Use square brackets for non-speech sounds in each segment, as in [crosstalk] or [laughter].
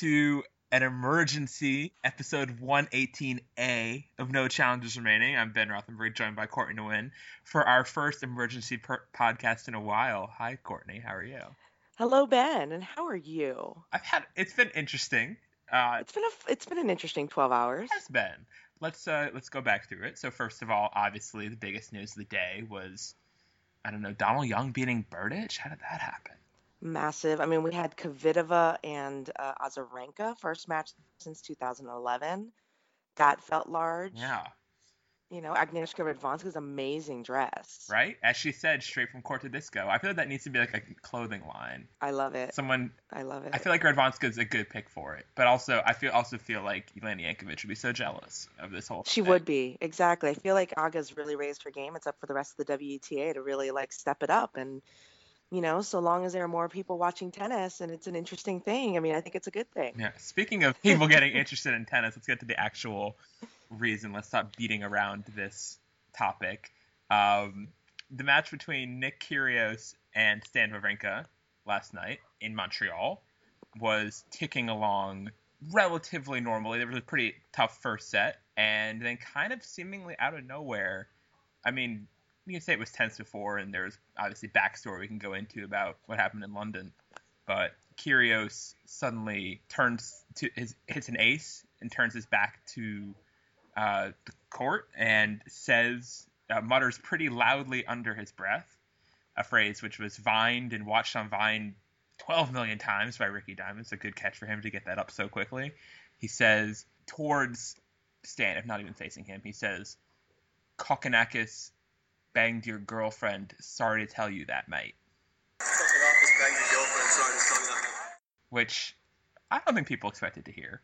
to an emergency episode 118A of No Challenges Remaining. I'm Ben Rothenberg, joined by Courtney Nguyen for our first emergency per- podcast in a while. Hi, Courtney. How are you? Hello, Ben, and how are you? I've had. It's been interesting. Uh, It's been a it's been an interesting twelve hours. it has been. Let's uh, let's go back through it. So first of all, obviously the biggest news of the day was, I don't know, Donald Young beating Berdych. How did that happen? Massive. I mean, we had Kvitova and uh, Azarenka first match since 2011. That felt large. Yeah. You know, Agnieszka Radwanska's amazing dress. Right? As she said, straight from court to disco. I feel like that needs to be like a clothing line. I love it. Someone I love it. I feel like Radwanska's a good pick for it, but also I feel also feel like Jelena Jankovic would be so jealous of this whole. she thing. would be exactly. I feel like Aga's really raised her game. It's up for the rest of the WTA to really like step it up and. You know, so long as there are more people watching tennis and it's an interesting thing, I mean, I think it's a good thing. Yeah. Speaking of people getting interested in tennis, let's get to the actual reason. Let's stop beating around this topic. Um, the match between Nick Kyrgios and Stan Wawrinka last night in Montreal was ticking along relatively normally. There was a pretty tough first set, and then kind of seemingly out of nowhere. I mean, you can say it was tense before, and there's obviously backstory we can go into about what happened in London. But Kyrgios suddenly turns to his hits an ace and turns his back to uh, the court and says uh, mutters pretty loudly under his breath a phrase which was vined and watched on Vine 12 million times by Ricky Diamond. It's a good catch for him to get that up so quickly. He says towards Stan, if not even facing him, he says, Kokkinakis banged your girlfriend. Sorry to tell you that, mate. Which I don't think people expected to hear.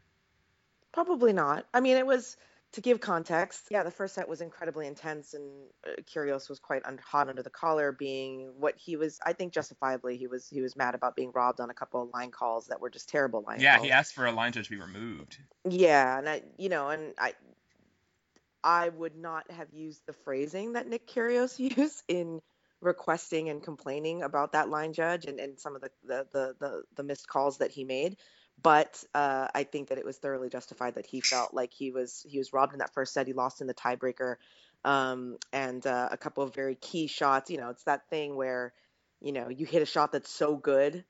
Probably not. I mean, it was to give context. Yeah, the first set was incredibly intense, and uh, Kyrgios was quite un- hot under the collar, being what he was. I think justifiably, he was he was mad about being robbed on a couple of line calls that were just terrible line calls. Yeah, calls. he asked for a line judge to be removed. Yeah, and I, you know, and I, I would not have used the phrasing that Nick Kyrgios [laughs] used in requesting and complaining about that line judge and, and some of the, the, the, the, the missed calls that he made. But uh, I think that it was thoroughly justified that he felt like he was he was robbed in that first set. He lost in the tiebreaker, um, and uh, a couple of very key shots. You know, it's that thing where, you know, you hit a shot that's so good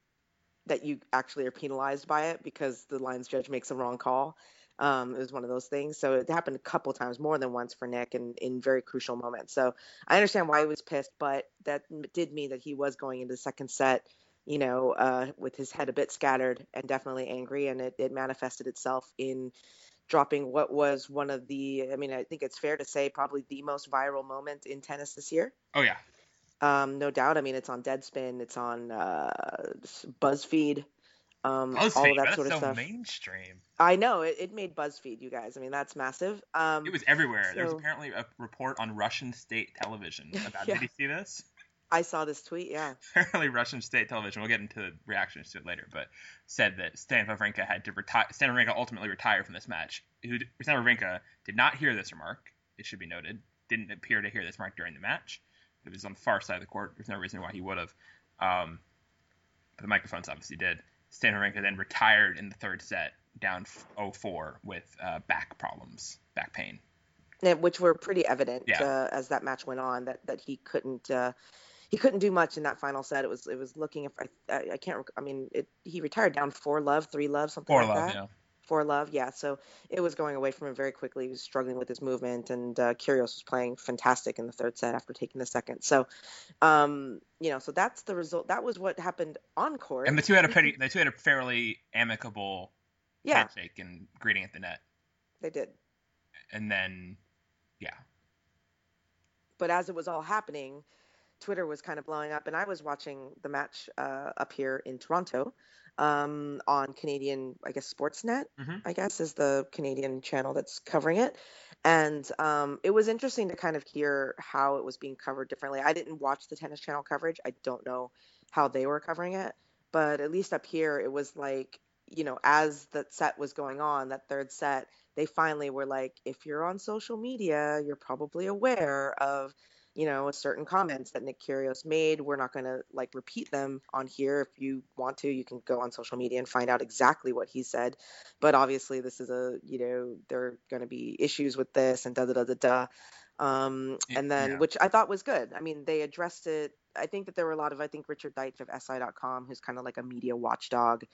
that you actually are penalized by it because the lines judge makes a wrong call. Um, it was one of those things. So it happened a couple times, more than once for Nick, in in very crucial moments. So I understand why he was pissed, but that did mean that he was going into the second set, you know, uh, with his head a bit scattered and definitely angry, and it, it manifested itself in dropping what was one of the, I mean, I think it's fair to say probably the most viral moment in tennis this year. Oh yeah, Um, no doubt. I mean, it's on Deadspin, it's on uh, BuzzFeed, um, all BuzzFeed. of that That's sort of so stuff. mainstream. I know it, it made BuzzFeed, you guys. I mean, that's massive. Um, It was everywhere. There was apparently a report on Russian state television [laughs] about. Yeah. Did you see this? I saw this tweet. Yeah, [laughs] apparently Russian state television, we'll get into the reactions to it later, but said that Stan Wawrinka had to retire. Stan Wawrinka ultimately retired from this match. Who Stan Wawrinka did not hear this remark. It should be noted. Didn't appear to hear this remark during the match. It was on the far side of the court. There's no reason why he would have. Um, but the microphones obviously did. Stan Wawrinka then retired in the third set, down 0-4 with uh, back problems, back pain. Yeah, which were pretty evident Yeah. uh, as that match went on. That that he couldn't uh, he couldn't do much in that final set. It was it was looking. If I I, I can't. rec- I mean, it, he retired down four love, three love, something Poor like love, that. yeah. Four love, yeah. So it was going away from him very quickly. He was struggling with his movement, and uh, Kyrgios was playing fantastic in the third set after taking the second. So, um, you know, so that's the result. That was what happened on court. And the two had a pretty, the two had a fairly amicable yeah, handshake and greeting at the net. they did. And then, yeah, but as it was all happening, Twitter was kind of blowing up, and I was watching the match uh, up here in Toronto um, on Canadian, I guess Sportsnet, Mhm. I guess is the Canadian channel that's covering it, and um, it was interesting to kind of hear how it was being covered differently. I didn't watch the Tennis Channel coverage; I don't know how they were covering it, but at least up here, it was like you know, as the set was going on, that third set, they finally were like, if you're on social media, you're probably aware of you know, certain comments that Nick Kyrgios made. We're not going to like repeat them on here. If you want to, you can go on social media and find out exactly what he said. But obviously, this is a, you know, there are going to be issues with this and da da da da da. Um, and then, yeah. which I thought was good. I mean, they addressed it. I think that there were a lot of, I think Richard Deitsch of SI.com, who's kind of like a media watchdog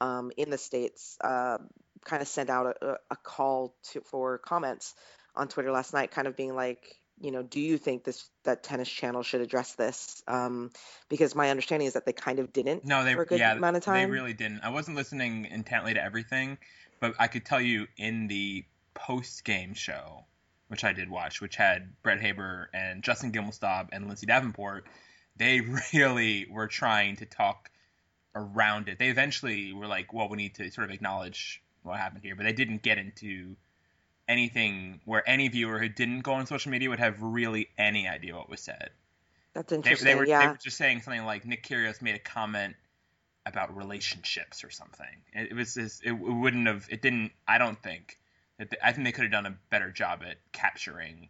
um, in the States, uh, kind of sent out a, a call to, for comments on Twitter last night, kind of being like, you know, do you think this that Tennis Channel should address this? Um, because my understanding is that they kind of didn't. No, they for a good yeah, amount of time. They really didn't. I wasn't listening intently to everything, but I could tell you in the post game show, which I did watch, which had Brett Haber and Justin Gimelstob and Lindsay Davenport, they [laughs] really were trying to talk around it. They eventually were like, well, we need to sort of acknowledge what happened here, but they didn't get into anything where any viewer who didn't go on social media would have really any idea what was said. That's interesting. They, they were, yeah. they were just saying something like Nick Kyrgios made a comment about relationships or something. It, it was just, it, it, wouldn't have it didn't I don't think that I think they could have done a better job at capturing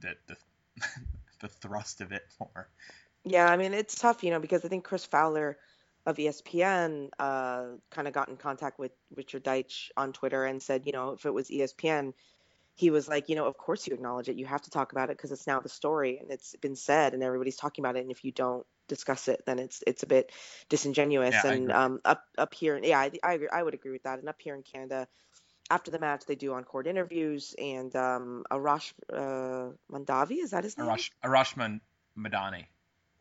the the [laughs] the thrust of it more. Yeah, I mean it's tough, you know, because I think Chris Fowler of ESPN uh, kind of got in contact with Richard Deitsch on Twitter and said, you know, if it was ESPN, he was like, you know, of course you acknowledge it. You have to talk about it because it's now the story and it's been said and everybody's talking about it. And if you don't discuss it, then it's it's a bit disingenuous. Yeah, and um, up up here, yeah, I, I agree, I would agree with that. And up here in Canada, after the match, they do on court interviews and um, Arash uh, Mandavi, is that his name? Arash Arash Madani.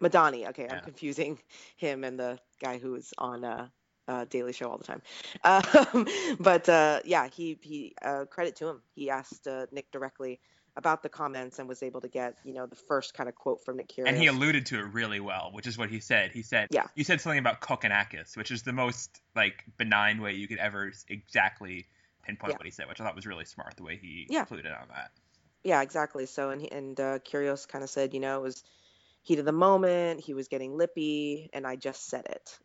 Madani. Okay, Yeah. I'm confusing [laughs] him and the guy who is on uh, uh, Daily Show all the time. [laughs] Um, but uh, yeah, he he uh, credit to him. He asked uh, Nick directly about the comments and was able to get you know the first kind of quote from Nick Kyrgios. And he alluded to it really well, which is what he said. He said, Yeah. you said something about Kokkinakis, which is the most like benign way you could ever exactly pinpoint Yeah. what he said, which I thought was really smart the way he Yeah. included on that. Yeah, exactly. So and he, and uh, Kyrgios kind of said, you know, it was heat of the moment. He was getting lippy, and I just said it.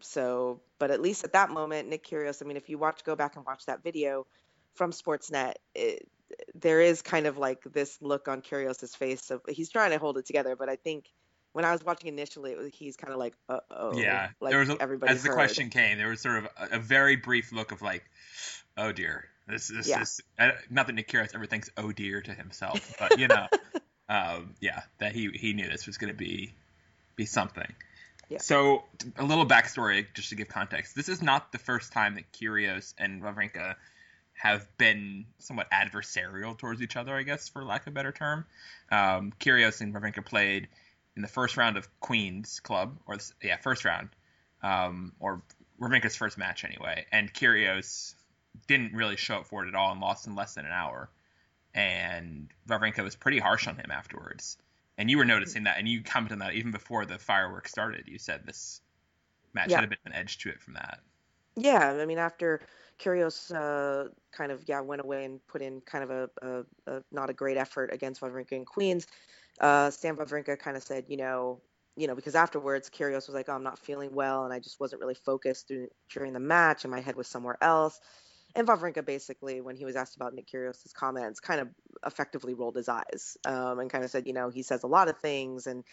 So, but at least at that moment, Nick Kyrgios. I mean, if you watch, go back and watch that video from Sportsnet. It, there is kind of like this look on Kyrgios's face of he's trying to hold it together, but I think when I was watching initially, it was, he's kind of like, uh oh, yeah, like there was a, everybody as the heard. question came, there was sort of a, a very brief look of like, oh dear, this this Yeah. is I, not that Nick Kyrgios ever thinks oh dear to himself, but you know, [laughs] um, yeah, that he he knew this was going to be be something. Yeah. So a little backstory, just to give context. This is not the first time that Kyrgios and Wawrinka have been somewhat adversarial towards each other, I guess, for lack of a better term. Um, Kyrgios and Wawrinka played in the first round of Queens Club, or yeah, first round, um, or Wawrinka's first match anyway. And Kyrgios didn't really show up for it at all and lost in less than an hour. And Wawrinka was pretty harsh on him afterwards. And you were noticing that, and you commented on that even before the fireworks started. You said this match Yeah. had a bit of an edge to it from that. Yeah, I mean, after Kyrgios uh, kind of yeah went away and put in kind of a, a, a not a great effort against Wawrinka in Queens, uh, Stan Wawrinka kind of said, you know, you know, because afterwards Kyrgios was like, oh, I'm not feeling well, and I just wasn't really focused during, during the match, and my head was somewhere else. And Wawrinka basically, when he was asked about Nick Kyrgios' comments, kind of effectively rolled his eyes um, and kind of said, you know, he says a lot of things, and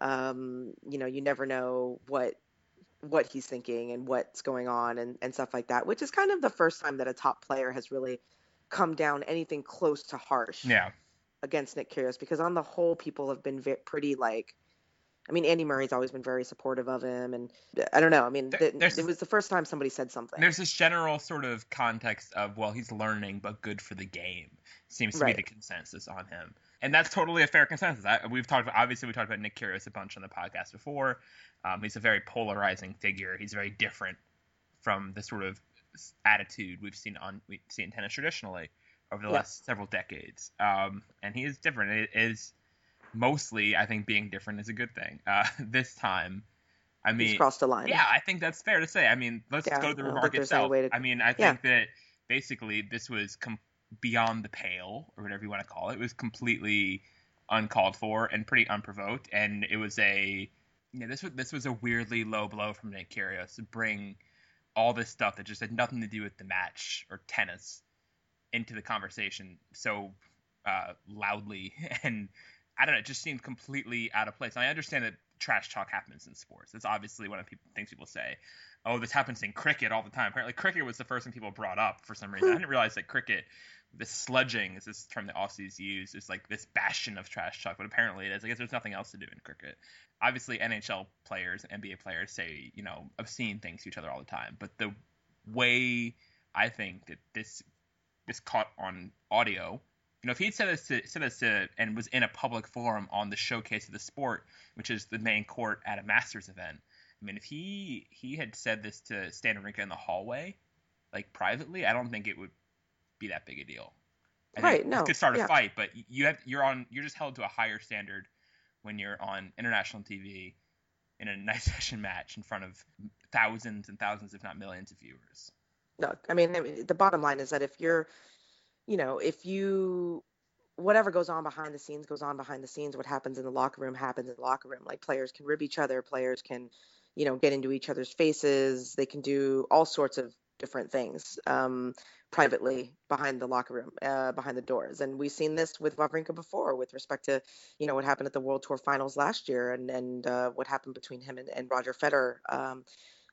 um, you know, you never know what what he's thinking and what's going on and, and stuff like that, which is kind of the first time that a top player has really come down anything close to harsh Yeah. against Nick Kyrgios because on the whole, people have been ve- pretty like, I mean, Andy Murray's always been very supportive of him, and I don't know. I mean, There- th- there's- it was the first time somebody said something. There's this general sort of context of, well, he's learning, but good for the game. Seems to Right. be the consensus on him. And that's totally a fair consensus. I, we've talked about, obviously, we talked about Nick Kyrgios a bunch on the podcast before. Um, he's a very polarizing figure. He's very different from the sort of attitude we've seen on we see in tennis traditionally over the Yeah. last several decades. Um, and he is different. It is mostly, I think, being different is a good thing. Uh, [laughs] this time, I mean, he's crossed the line. yeah, I think that's fair to say. I mean, let's Yeah, go to the remark think there's any itself. to- I mean, I Yeah. think that basically this was com- beyond the pale, or whatever you want to call it. It was completely uncalled for and pretty unprovoked, and it was a yeah, this was this was a weirdly low blow from Nick Kyrgios to bring all this stuff that just had nothing to do with the match or tennis into the conversation so uh, loudly [laughs] and I don't know, it just seemed completely out of place. And I understand that trash talk happens in sports. It's obviously one of the things people say. Oh, this happens in cricket all the time. Apparently, cricket was the first thing people brought up for some reason. I hmm. didn't realize that cricket, this sledging is this term that Aussies use, is like this bastion of trash talk. But apparently, it is. I guess there's nothing else to do in cricket. Obviously, NHL players, NBA players say you know obscene things to each other all the time. But the way I think that this this caught on audio you know, if he'd said this to, said this to, and was in a public forum on the showcase of the sport, which is the main court at a Masters event, I mean, if he he had said this to Stan Wawrinka in the hallway, like privately, I don't think it would be that big a deal. I right? No, it could start a yeah. fight, but you have you're on you're just held to a higher standard when you're on international TV in a night [laughs] session match in front of thousands and thousands, if not millions, of viewers. No, I mean, the bottom line is that if you're, you know, if you whatever goes on behind the scenes goes on behind the scenes. What happens in the locker room happens in the locker room. Like players can rib each other, players can, you know, get into each other's faces. They can do all sorts of different things um, privately behind the locker room, uh, behind the doors. And we've seen this with Wawrinka before, with respect to, you know, what happened at the World Tour Finals last year, and and uh, what happened between him and, and Roger Federer. Um,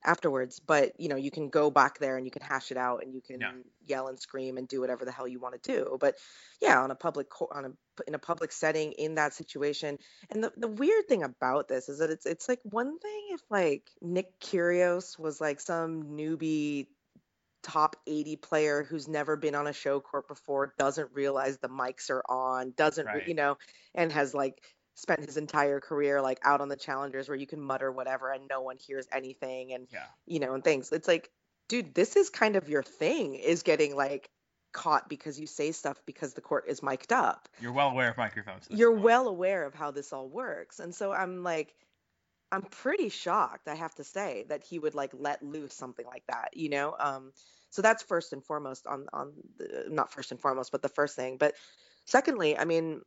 afterwards but you know you can go back there and you can hash it out and you can Yeah. yell and scream and do whatever the hell you want to do but yeah on a public on a in a public setting in that situation and the, the weird thing about this is that it's it's like one thing if like Nick Kyrgios was like some newbie top 80 player who's never been on a show court before doesn't realize the mics are on doesn't Right. you know and has like spent his entire career like out on the challengers where you can mutter whatever and no one hears anything and Yeah. you know and things it's like dude this is kind of your thing is getting like caught because you say stuff because the court is mic'd up You're well aware of microphones. you're point. well aware of how this all works and so i'm like i'm pretty shocked i have to say that he would like let loose something like that you know um so that's first and foremost on on the not first and foremost but the first thing but secondly i mean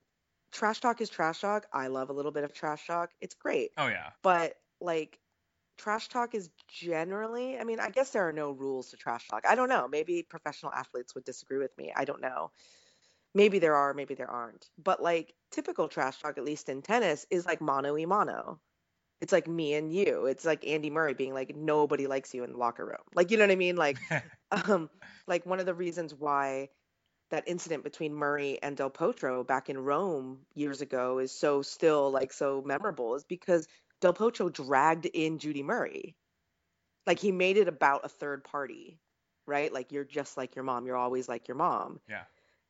trash talk is trash talk. I love a little bit of trash talk. It's great. Oh yeah. but like trash talk is generally i mean i guess there are no rules to trash talk. I don't know. Maybe professional athletes would disagree with me. I don't know. Maybe there are maybe there aren't. But like typical trash talk at least in tennis is like mano y mano. It's like me and you. It's like andy murray being like nobody likes you in the locker room. Like you know what i mean? Like [laughs] um like one of the reasons why that incident between Murray and Del Potro back in Rome years ago is so still like so memorable is because Del Potro dragged in Judy Murray. Like he made it about a third party, right? Like you're just like your mom, you're always like your mom. Yeah.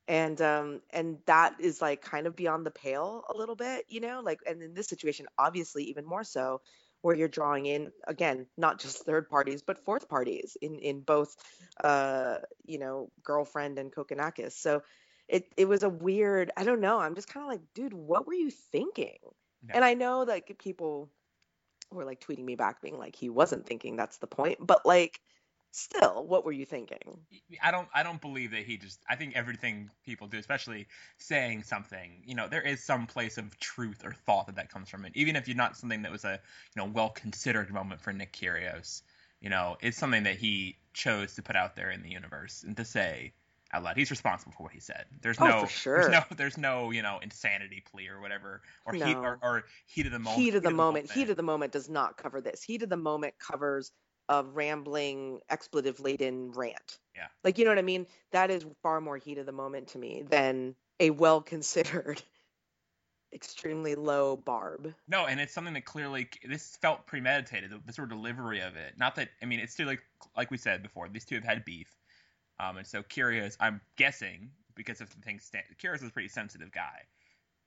And um and that is like kind of beyond the pale a little bit, you know? Like and in this situation obviously even more so where you're drawing in again not just third parties but fourth parties in in both uh you know girlfriend and Kokkinakis. So it it was a weird I don't know. I'm just kind of like, dude, what were you thinking? Yeah. And I know that people were like tweeting me back being like he wasn't thinking that's the point, but like still, what were you thinking? I don't I don't believe that he just I think everything people do, especially saying something, you know, there is some place of truth or thought that that comes from it. Even if you're not something that was a you know well considered moment for Nick Kyrgios, you know, it's something that he chose to put out there in the universe and to say out loud. He's responsible for what he said. There's Oh, no for sure. [laughs] there's no there's no you know insanity plea or whatever or heat or, or heat of the moment. heat of the whole moment thing. heat of the moment does not cover this heat of the moment covers a rambling expletive laden rant Yeah. like you know what i mean that is far more heat of the moment to me than a well considered [laughs] extremely low barb No, and it's something that clearly this felt premeditated. The, the sort of delivery of it. Not that I mean, it's still like like we said before. These two have had beef, um, and so Kyrgios, I'm guessing because of the things. Kyrgios is a pretty sensitive guy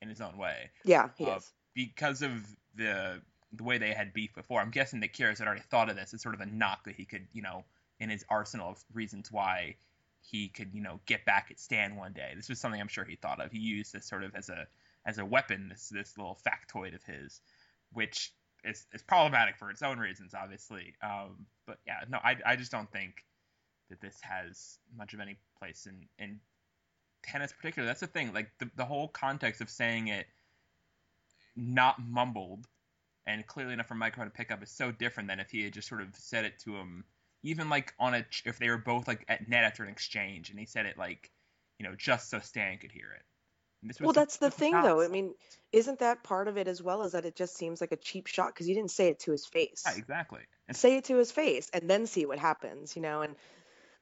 in his own way. yeah he Uh, is because of the the way they had beef before. I'm guessing that Kyrgios had already thought of this as sort of a knock that he could, you know, in his arsenal of reasons why he could, you know, get back at Stan one day. This was something I'm sure he thought of. He used this sort of as a as a weapon, this this little factoid of his, which is is problematic for its own reasons, obviously. Um, but yeah, no, I I just don't think that this has much of any place in in tennis, particularly. That's the thing. Like the the whole context of saying it not mumbled and clearly enough for microphone to pick up is so different than if he had just sort of said it to him even like on a if they were both like at net after an exchange and he said it like you know just so Stan could hear it This was Well, that's the thing, though. I mean, isn't that part of it as well? Is that it just seems like a cheap shot because you didn't say it to his face. Yeah, exactly. And Say it to his face and then see what happens, you know? And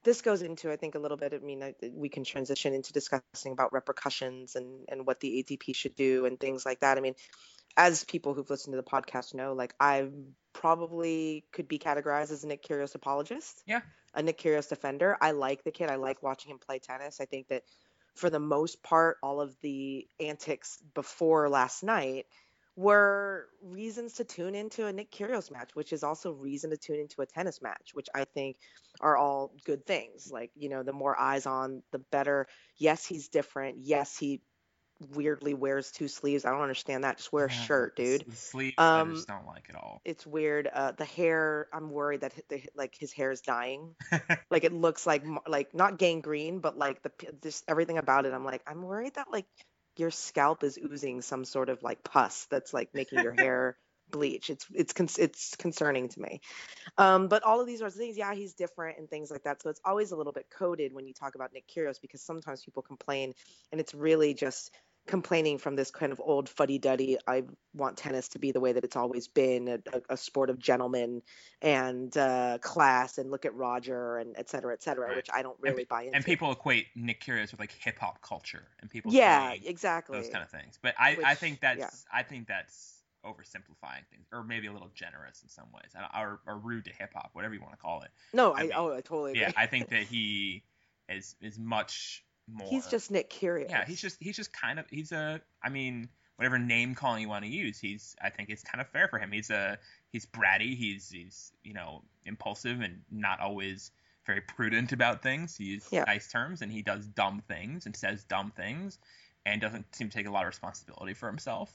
this goes into, I think, a little bit. I mean, I, we can transition into discussing about repercussions and, and what the ATP should do and things like that. I mean, as people who've listened to the podcast know, like I probably could be categorized as a Nick Kyrgios apologist. Yeah. A Nick Kyrgios defender. I like the kid. I like watching him play tennis. I think that for the most part, all of the antics before last night were reasons to tune into a Nick Kyrgios match, which is also reason to tune into a tennis match, which I think are all good things. Like, you know, the more eyes on, the better. Yes, he's different. Yes, he weirdly wears two sleeves. I don't understand that. Just wear a shirt, dude. The sleeves I Um, just don't like at all. It's weird. Uh, the hair, I'm worried that the, like his hair is dying. [laughs] like it looks like like not gangrene, but like the just everything about it. I'm like, I'm worried that like your scalp is oozing some sort of like pus that's like making your hair [laughs] bleach. It's it's con- it's concerning to me. Um, but all of these are things. Yeah, he's different and things like that. So it's always a little bit coded when you talk about Nick Kyrgios because sometimes people complain and it's really just complaining from this kind of old fuddy-duddy i want tennis to be the way that it's always been a, a, sport of gentlemen and uh, class and look at roger and et cetera et cetera Right. which i don't And really buy into and people equate Nick Kyrgios with like hip hop culture and people yeah exactly those kind of things. But I, I think that's yeah. I think that's oversimplifying things, or maybe a little generous in some ways, or, or rude to hip hop, whatever you want to call it. no I i, mean, oh i totally agree Yeah, I think [laughs] that he is is much more. he's just nick Kyrgios yeah, he's just he's just kind of he's a I mean whatever name calling you want to use, he's I think it's kind of fair for him. He's a he's bratty, he's he's you know impulsive and not always very prudent about things. He uses Yeah. nice terms and he does dumb things and says dumb things and doesn't seem to take a lot of responsibility for himself.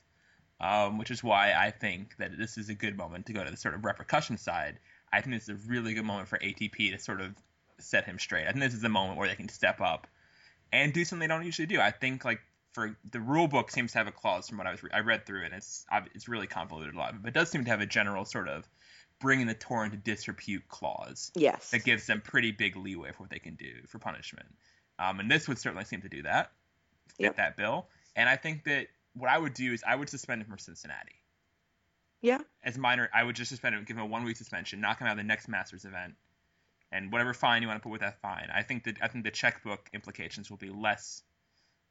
Um, which is why I think that this is a good moment to go to the sort of repercussion side. I think this is a really good moment for ATP to sort of set him straight. I think this is the moment where they can step up and do something they don't usually do. I think like for the rule book seems to have a clause from what I was re- I read through it. And it's it's really convoluted a lot, but it does seem to have a general sort of bringing the tour into disrepute clause yes that gives them pretty big leeway for what they can do for punishment. Um, and this would certainly seem to do that, Yep. that bill. And I think that what I would do is I would suspend him from Cincinnati. yeah As minor, I would just suspend him, give him a one week suspension, knock him out of the next Masters event, and whatever fine you want to put with that fine. I think that I think the checkbook implications will be less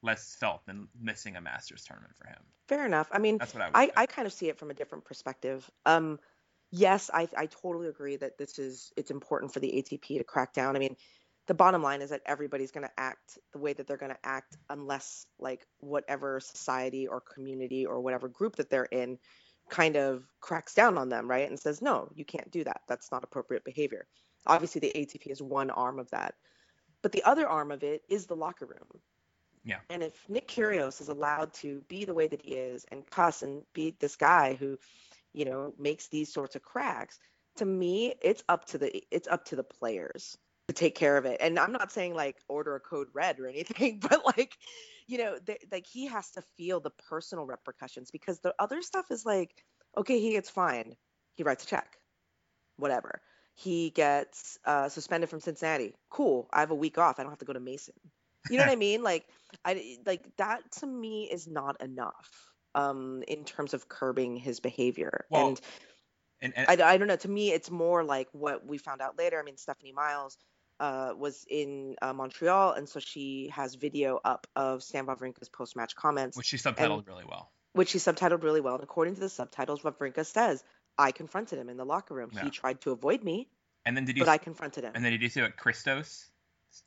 less felt than missing a Masters tournament for him. fair enough i mean That's what I. I. I kind of see it from a different perspective. Um, yes, I, I totally agree that this is it's important for the ATP to crack down. I mean, the bottom line is that everybody's going to act the way that they're going to act unless like whatever society or community or whatever group that they're in kind of cracks down on them, right? And says, "No, you can't do that. That's not appropriate behavior." Obviously, the ATP is one arm of that. But the other arm of it is the locker room. Yeah. And if Nick Kyrgios is allowed to be the way that he is and cuss and be this guy who, you know, makes these sorts of cracks, to me, it's up to the it's up to the players to take care of it. And I'm not saying like order a code red or anything, [laughs] but like, you know, th- like he has to feel the personal repercussions because the other stuff is like, okay, he gets fined, he writes a check, whatever. He gets uh, suspended from Cincinnati. Cool. I have a week off. I don't have to go to Mason. You know what I [laughs] mean? Like, I like that to me is not enough um, in terms of curbing his behavior. Well, and and, and I, I don't know. To me, it's more like what we found out later. I mean, Stephanie Myles uh, was in uh, Montreal, and so she has video up of Stan Wawrinka's post-match comments, which she subtitled really well. which she subtitled really well. And according to the subtitles, Wawrinka says, "I confronted him in the locker room. Yeah. He tried to avoid me, And then did you but I confronted him." and then did you see what Christos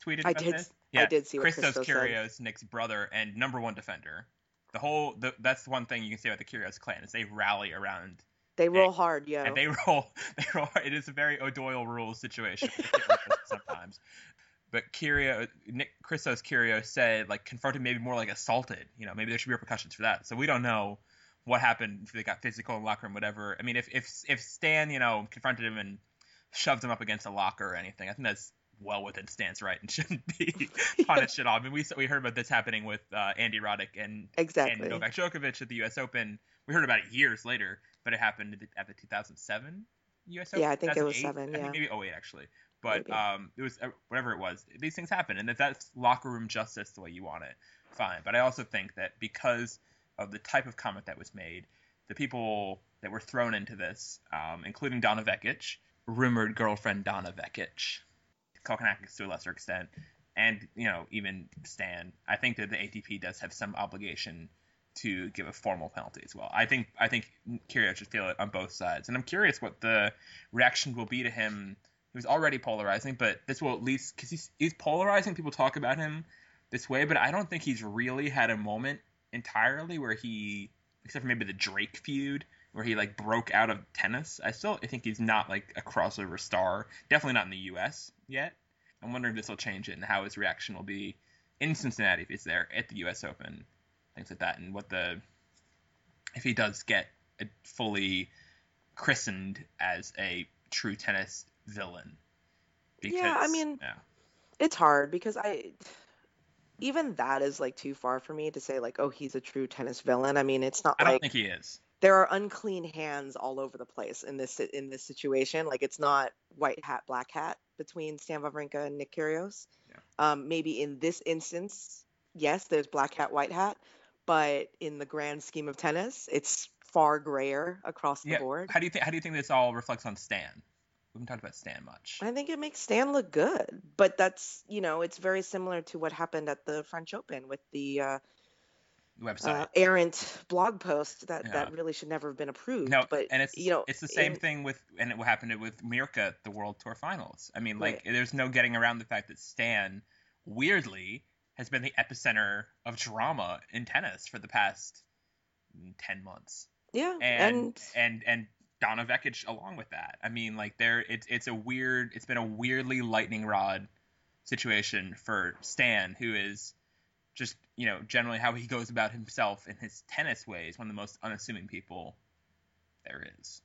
tweeted I about did. this? I did see what Christos Christos said. Nick's brother and number one defender. The whole the, that's the one thing you can say about the Kyrgios clan is they rally around They roll Nick, hard, yeah. and they [laughs] roll they roll. It is a very O'Doyle rules situation for the Kyrgios [laughs] sometimes. But Kyrgios, Nick Christos Kyrgios said like confronted maybe more like assaulted. You know maybe there should be repercussions for that. So we don't know what happened if they got physical in the locker room, whatever. I mean if if if Stan you know confronted him and shoved him up against a locker or anything, I think that's well within Stan's right and [laughs] shouldn't be [laughs] punished at all. I mean, we we heard about this happening with uh, Andy Roddick and exactly. and Novak Djokovic at the U.S. Open. We heard about it years later, but it happened at the, at the 2007 U.S. Open. Yeah, I think it was 2008? seven, I think maybe 08 actually. But Maybe. um, it was uh, whatever it was. These things happen, and if that's locker room justice the way you want it, fine. But I also think that because of the type of comment that was made, the people that were thrown into this, um, including Donna Vekic, rumored girlfriend Donna Vekic, Kokkinakis to a lesser extent, and you know even Stan. I think that the ATP does have some obligation to give a formal penalty as well. I think I think Kyrgios should feel it on both sides, and I'm curious what the reaction will be to him. He was already polarizing, but this will at least because he's he's polarizing. People talk about him this way, but I don't think he's really had a moment entirely where he, except for maybe the Drake feud, where he like broke out of tennis. I still I think he's not like a crossover star. Definitely not in the U.S. yet. I'm wondering if this will change it and how his reaction will be in Cincinnati if he's there at the U.S. Open, things like that, and what the if he does get fully christened as a true tennis villain. Because, yeah, I mean, yeah. it's hard because I even that is like too far for me to say like, oh, he's a true tennis villain. I mean, it's not. I like, don't think he is. There are unclean hands all over the place in this in this situation. Like it's not white hat, black hat between Stan Wawrinka and Nick Kyrgios. Yeah. Um, maybe in this instance, yes, there's black hat, white hat, but in the grand scheme of tennis, it's far grayer across the yeah. board. How do you think? How do you think this all reflects on Stan? We haven't talked about Stan much. I think it makes Stan look good, but that's you know it's very similar to what happened at the French Open with the uh, website uh, errant blog post that yeah. that really should never have been approved. No, but and it's you know it's the same in, thing with and it happened with Mirka at the World Tour Finals. I mean, like right. there's no getting around the fact that Stan weirdly has been the epicenter of drama in tennis for the past ten months. Yeah, and and and, and Donna Vekic along with that. I mean, like there, it's it's a weird, it's been a weirdly lightning rod situation for Stan, who is just you know generally how he goes about himself in his tennis ways, one of the most unassuming people there is.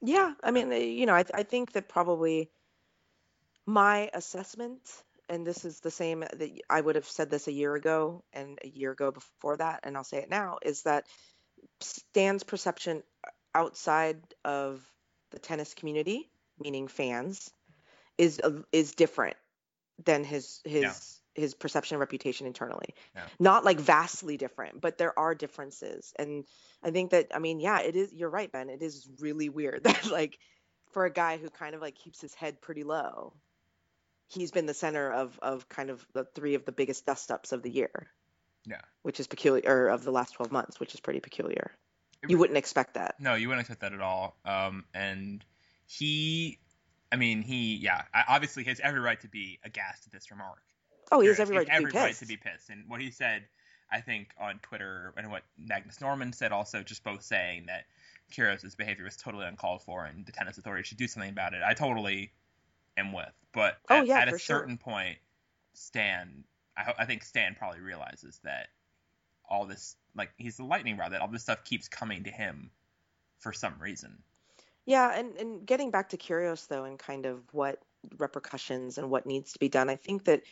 Yeah, I mean, you know, I I think that probably my assessment, and this is the same that I would have said this a year ago and a year ago before that, and I'll say it now, is that Stan's perception outside of the tennis community, meaning fans, is uh, is different than his his yeah. his perception and reputation internally. Yeah. Not like vastly different, but there are differences. And I think that I mean, yeah, it is you're right, Ben. It is really weird [laughs] that like for a guy who kind of like keeps his head pretty low, he's been the center of of kind of the three of the biggest dust ups of the year. Yeah. Which is peculiar or of the last 12 months, which is pretty peculiar you wouldn't expect that. No, you wouldn't expect that at all. Um, and he, I mean, he, yeah, obviously he has every right to be aghast at this remark. Oh, he has every, right, to every be right to be pissed. And what he said, I think, on Twitter, and what Magnus Norman said also, just both saying that Kyrgios' behavior was totally uncalled for and the tennis authority should do something about it. I totally am with. But oh, at, yeah, at a sure. certain point, Stan, I, I think Stan probably realizes that all this like he's the lightning rod that all this stuff keeps coming to him for some reason. Yeah, and and getting back to Kyrgios though, and kind of what repercussions and what needs to be done, I think that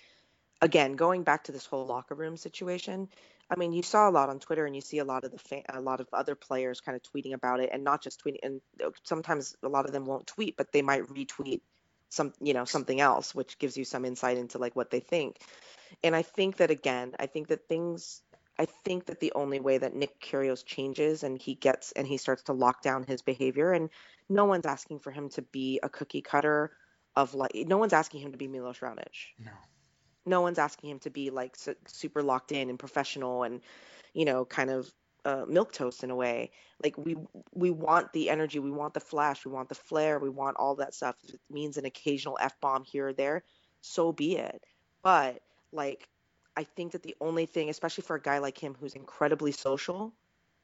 again, going back to this whole locker room situation, I mean, you saw a lot on Twitter, and you see a lot of the fa- a lot of other players kind of tweeting about it, and not just tweeting. And sometimes a lot of them won't tweet, but they might retweet some, you know, something else, which gives you some insight into like what they think. And I think that again, I think that things I think that the only way that Nick Kyrgios changes and he gets and he starts to lock down his behavior, and no one's asking for him to be a cookie cutter of like, no one's asking him to be Milos Raonic. No. No one's asking him to be like su- super locked in and professional and, you know, kind of uh, milk toast in a way. Like we we want the energy, we want the flash, we want the flair, we want all that stuff. If it means an occasional f bomb here or there, so be it. But like I think that the only thing, especially for a guy like him who's incredibly social,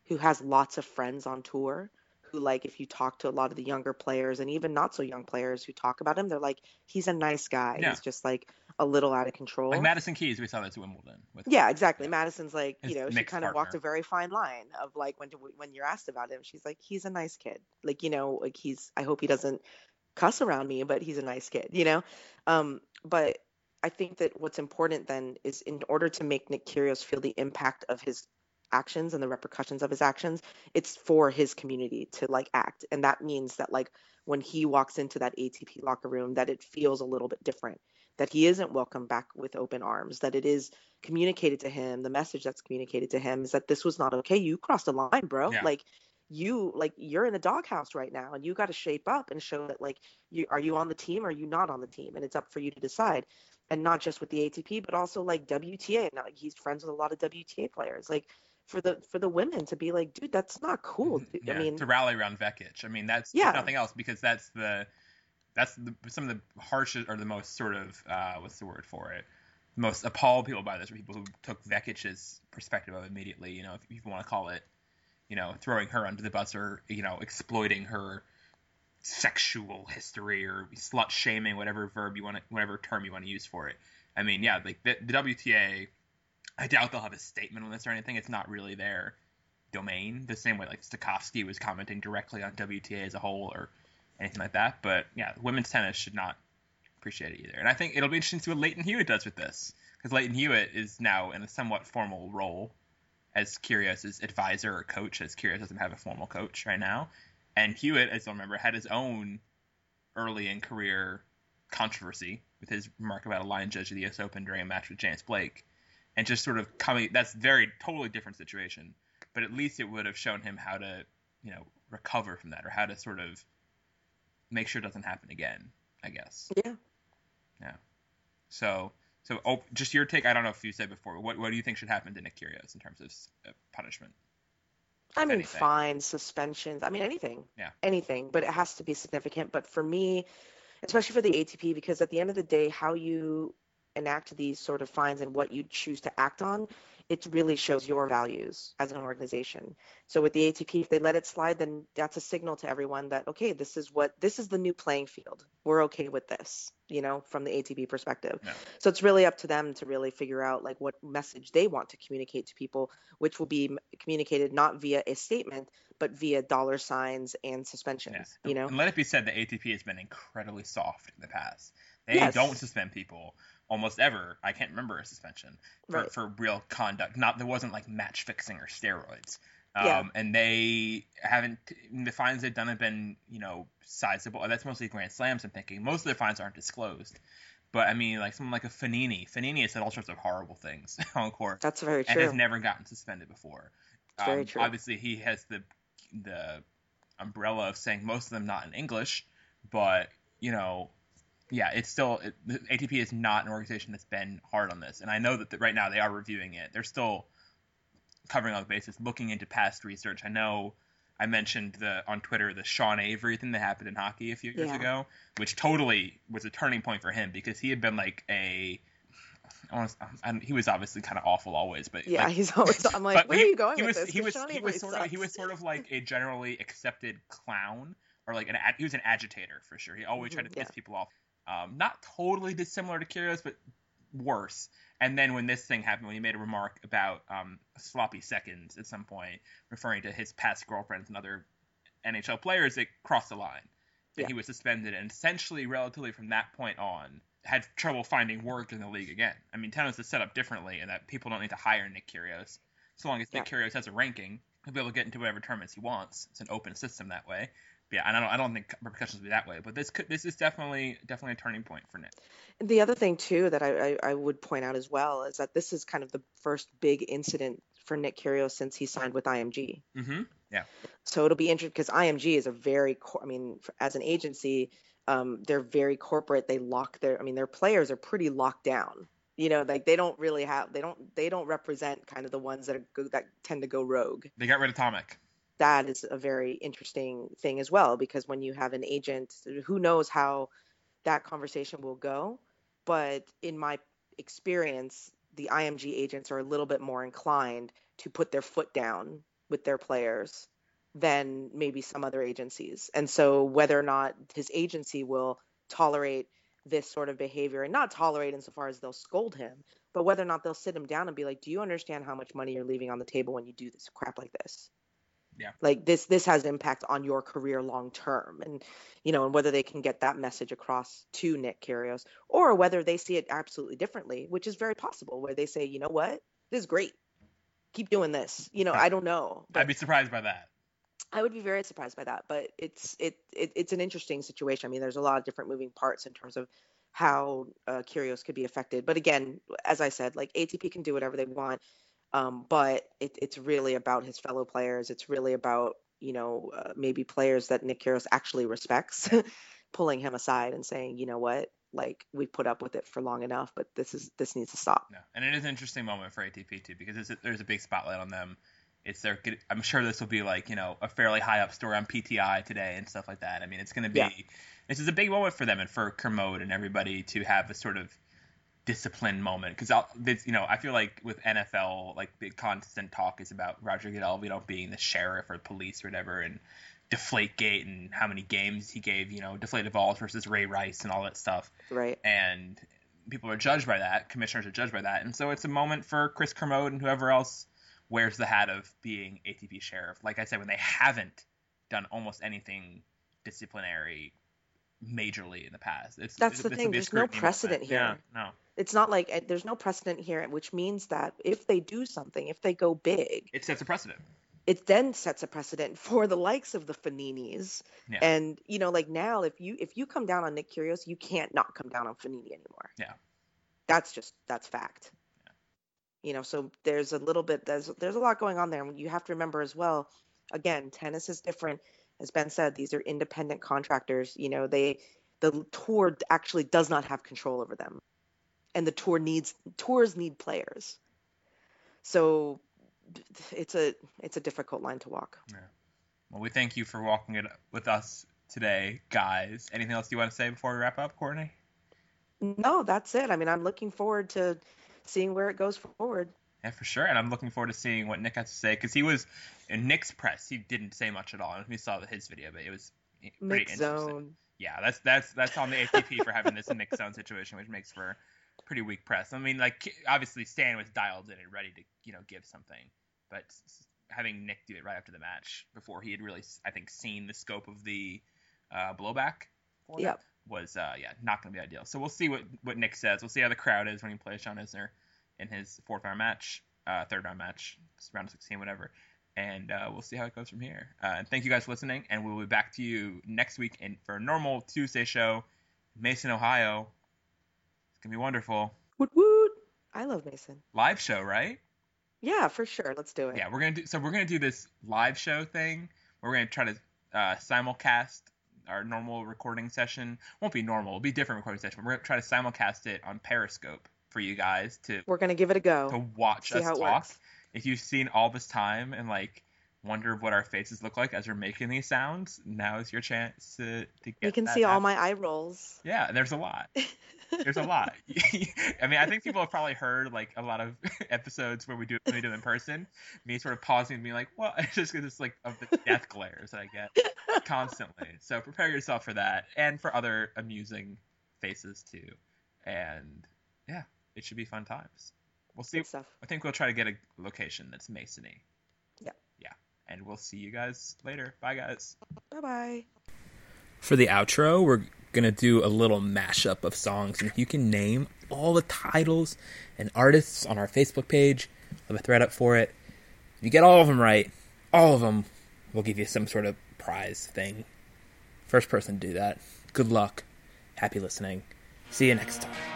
who has lots of friends on tour, who like if you talk to a lot of the younger players and even not so young players who talk about him, they're like, he's a nice guy. Yeah. He's just like a little out of control. Like Madison Keys, we saw that at Wimbledon. With yeah, exactly. Yeah. Madison's like, you know, she kind partner. of walked a very fine line of like when when you're asked about him, she's like, he's a nice kid. Like you know, like he's. I hope he doesn't cuss around me, but he's a nice kid. You know, um, but I think that what's important then is in order to make Nick Kyrgios feel the impact of his actions and the repercussions of his actions. It's for his community to like act. And that means that like when he walks into that ATP locker room, that it feels a little bit different, that he isn't welcomed back with open arms, that it is communicated to him. The message that's communicated to him is that this was not okay. You crossed a line, bro. Yeah. Like you like you're in a doghouse right now and you got to shape up and show that like you are you on the team or are you not on the team and it's up for you to decide and not just with the ATP but also like WTA now he's friends with a lot of WTA players like for the for the women to be like dude that's not cool dude. Yeah, I mean to rally around Vekic. I mean, that's Yeah. nothing else because that's the that's the, some of the harshest or the most sort of uh, what's the word for it? Most appalled people by this are people who took Vekic's perspective of immediately. You know, if you want to call it, you know, throwing her under the bus or you know, exploiting her sexual history or slut shaming, whatever verb you want, to, whatever term you want to use for it. I mean, yeah, like the, the WTA. I doubt they'll have a statement on this or anything. It's not really their domain, the same way like Stokowski was commenting directly on WTA as a whole or anything like that. But yeah, women's tennis should not appreciate it either. And I think it'll be interesting to see what Lleyton Hewitt does with this because Lleyton Hewitt is now in a somewhat formal role as Kyrgios' advisor or coach, as Kyrgios doesn't have a formal coach right now. And Hewitt, as you'll remember, had his own early in career controversy with his remark about a line judge of the US Open during a match with James Blake. And just sort of coming, that's very totally different situation. But at least it would have shown him how to, you know, recover from that or how to sort of make sure it doesn't happen again, I guess. Yeah. Yeah So, so oh, just your take. I don't know if you said before. What what do you think should happen to Nick Kyrgios in terms of uh, punishment? I mean, anything. fines, suspensions. I mean, anything. Yeah. Anything, but it has to be significant. But for me, especially for the ATP, because at the end of the day, how you enact these sort of fines and what you choose to act on, it really shows your values as an organization. So with the ATP, if they let it slide, then that's a signal to everyone that okay, this is what this is the new playing field. We're okay with this, you know, from the ATP perspective. Yeah. So it's really up to them to really figure out like what message they want to communicate to people, which will be communicated not via a statement, but via dollar signs and suspensions. You know, And let it be said, the ATP has been incredibly soft in the past. They Yes. don't suspend people almost ever. I can't remember a suspension for, Right. for real conduct. Not there wasn't like match fixing or steroids. Um, Yeah. And they haven't. The fines they've done have been, you know, sizable. That's mostly Grand Slams. I'm thinking most of their fines aren't disclosed. But I mean, like someone like a Fognini. Fognini has said all sorts of horrible things [laughs] on court that's very true. and has never gotten suspended before. It's very Um, true. Obviously, he has the the umbrella of saying most of them not in English, but you know, yeah, it's still it, the ATP is not an organization that's been hard on this, and I know that the, right now they are reviewing it. They're still covering all the bases, looking into past research. I know. I mentioned the on Twitter the Sean Avery thing that happened in hockey a few years Yeah. ago, which totally was a turning point for him because he had been like a, I he was obviously kind of awful always, but yeah, like, he's always. I'm like, [laughs] where he, are you going he with was, this? He was he was sort of he was sort of like a generally accepted clown or like an he was an agitator for sure. He always tried to Mhm, piss yeah. people off. Um, not totally dissimilar to Kyrgios, but worse. And then when this thing happened, when he made a remark about um, sloppy seconds at some point, referring to his past girlfriends and other NHL players, it crossed the line. And Yeah. he was suspended, and essentially, relatively from that point on, had trouble finding work in the league again. I mean, tennis is set up differently in that people don't need to hire Nick Kyrgios. So long as Nick Kyrgios has a ranking, he'll be able to get into whatever tournaments he wants. It's an open system that way. Yeah, and I don't, I don't think repercussions will be that way. But this could, this is definitely, definitely a turning point for Nick. The other thing too that I, I, I would point out as well is that this is kind of the first big incident for Nick Kyrgios since he signed with IMG. Mm-hmm. Yeah. So it'll be interesting because IMG is a very, cor- I mean, as an agency, um, they're very corporate. They lock their, I mean, their players are pretty locked down. You know, like they don't really have, they don't, they don't represent kind of the ones that are go, that tend to go rogue. They got rid of Tomic. That is a very interesting thing as well because when you have an agent, who knows how that conversation will go. But in my experience, the IMG agents are a little bit more inclined to put their foot down with their players than maybe some other agencies. And so whether or not his agency will tolerate this sort of behavior and not tolerate insofar as they'll scold him, but whether or not they'll sit him down and be like, "Do you understand how much money you're leaving on the table when you do this crap like this?" Yeah. Like this this has impact on your career long term and you know, and whether they can get that message across to Nick Kyrgios or whether they see it absolutely differently, which is very possible where they say, "You know what? This is great. keep doing this. You know, I don't know. But I'd be surprised by that. I would be very surprised by that, but it's it, it it's an interesting situation. I mean, there's a lot of different moving parts in terms of how uh, Kyrgios could be affected. But again, as I said, like ATP can do whatever they want, um, but it, it's really about his fellow players. It's really about you know uh, maybe players that Nick Kyrgios actually respects, [laughs] pulling him aside and saying, you know what, like we've put up with it for long enough, but this is this needs to stop. Yeah, and it is an interesting moment for ATP too because there's a big spotlight on them it's their i'm sure this will be like you know a fairly high up story on pti today and stuff like that i mean it's going to be yeah. this is a big moment for them and for kermode and everybody to have a sort of discipline moment. Because I'll you know i feel like with nfl like the constant talk is about roger goodell you know being the sheriff or police or whatever and deflate gate and how many games he gave you know deflated balls versus ray rice and all that stuff. Right. And people are judged by that commissioners are judged by that. And so it's a moment for chris kermode and whoever else wears the hat of being ATP sheriff. Like I said, when they haven't done almost anything disciplinary majorly in the past. It's, That's the thing. There's no precedent here. Yeah, no. It's not like eh, there's no precedent here, which means that if they do something, if they go big, it sets a precedent. It then sets a precedent for the likes of the Fogninis. Yeah. And you know, like now, if you if you come down on Nick Kyrgios, you can't not come down on Fognini anymore. Yeah. That's just that's fact Yeah. you know so there's a little bit there's there's a lot going on there and you have to remember as well again tennis is different as ben said these are independent contractors you know they the tour actually does not have control over them. And the tour needs tours need players. So it's a it's a difficult line to walk. Yeah. well we thank you for walking it with us today guys. Anything else you want to say before we wrap up courtney? No that's it. I mean i'm looking forward to seeing where it goes forward. Yeah, for sure. And I'm looking forward to seeing what Nick has to say because he was in Nick's press. He didn't say much at all. I we saw his video, but it was pretty Nick interesting. Zone. Yeah, that's that's that's on the ATP for having this mixed zone situation, which makes for pretty weak press. I mean, like obviously Stan was dialed in and ready to you know give something, but having Nick do it right after the match before he had really I think seen the scope of the uh, blowback. Yep was uh, yeah not going to be ideal. So we'll see what what Nick says. We'll see how the crowd is when he plays John Isner in his fourth round match, uh, third round match, round 16, whatever. And uh, we'll see how it goes from here. Uh, and thank you guys for listening. And we'll be back to you next week in, for a normal Tuesday show, Mason, Ohio. It's gonna be wonderful. Woot woot! I love Mason. Live show, right? Yeah, for sure. Let's do it. Yeah, we're gonna do. So we're gonna do this live show thing. We're gonna try to uh, simulcast our normal recording session won't be normal. It'll be different recording session. We're gonna try to simulcast it on Periscope for you guys to. We're gonna give it a go. To watch us talk. Works. If you've seen all this time and like wonder what our faces look like as we're making these sounds, now is your chance to, to get. You can see all my eye rolls. Yeah, there's a lot. There's a [laughs] lot. [laughs] I mean, I think people have probably heard like a lot of [laughs] episodes where we do we do in person. Me sort of pausing and being like, "What?" Well, just because it's like of the death glares that I get constantly. So prepare yourself for that, and for other amusing faces too. And yeah, it should be fun times. We'll see. I think we'll try to get a location that's Masony. Yeah. Yeah, and we'll see you guys later. Bye, guys. Bye bye. For the outro, we're gonna do a little mashup of songs, and if you can name all the titles and artists on our Facebook page, I have a thread up for it. If you get all of them right, all of them, we'll give you some sort of prize thing. First person to do that. Good luck. Happy listening. See you next time.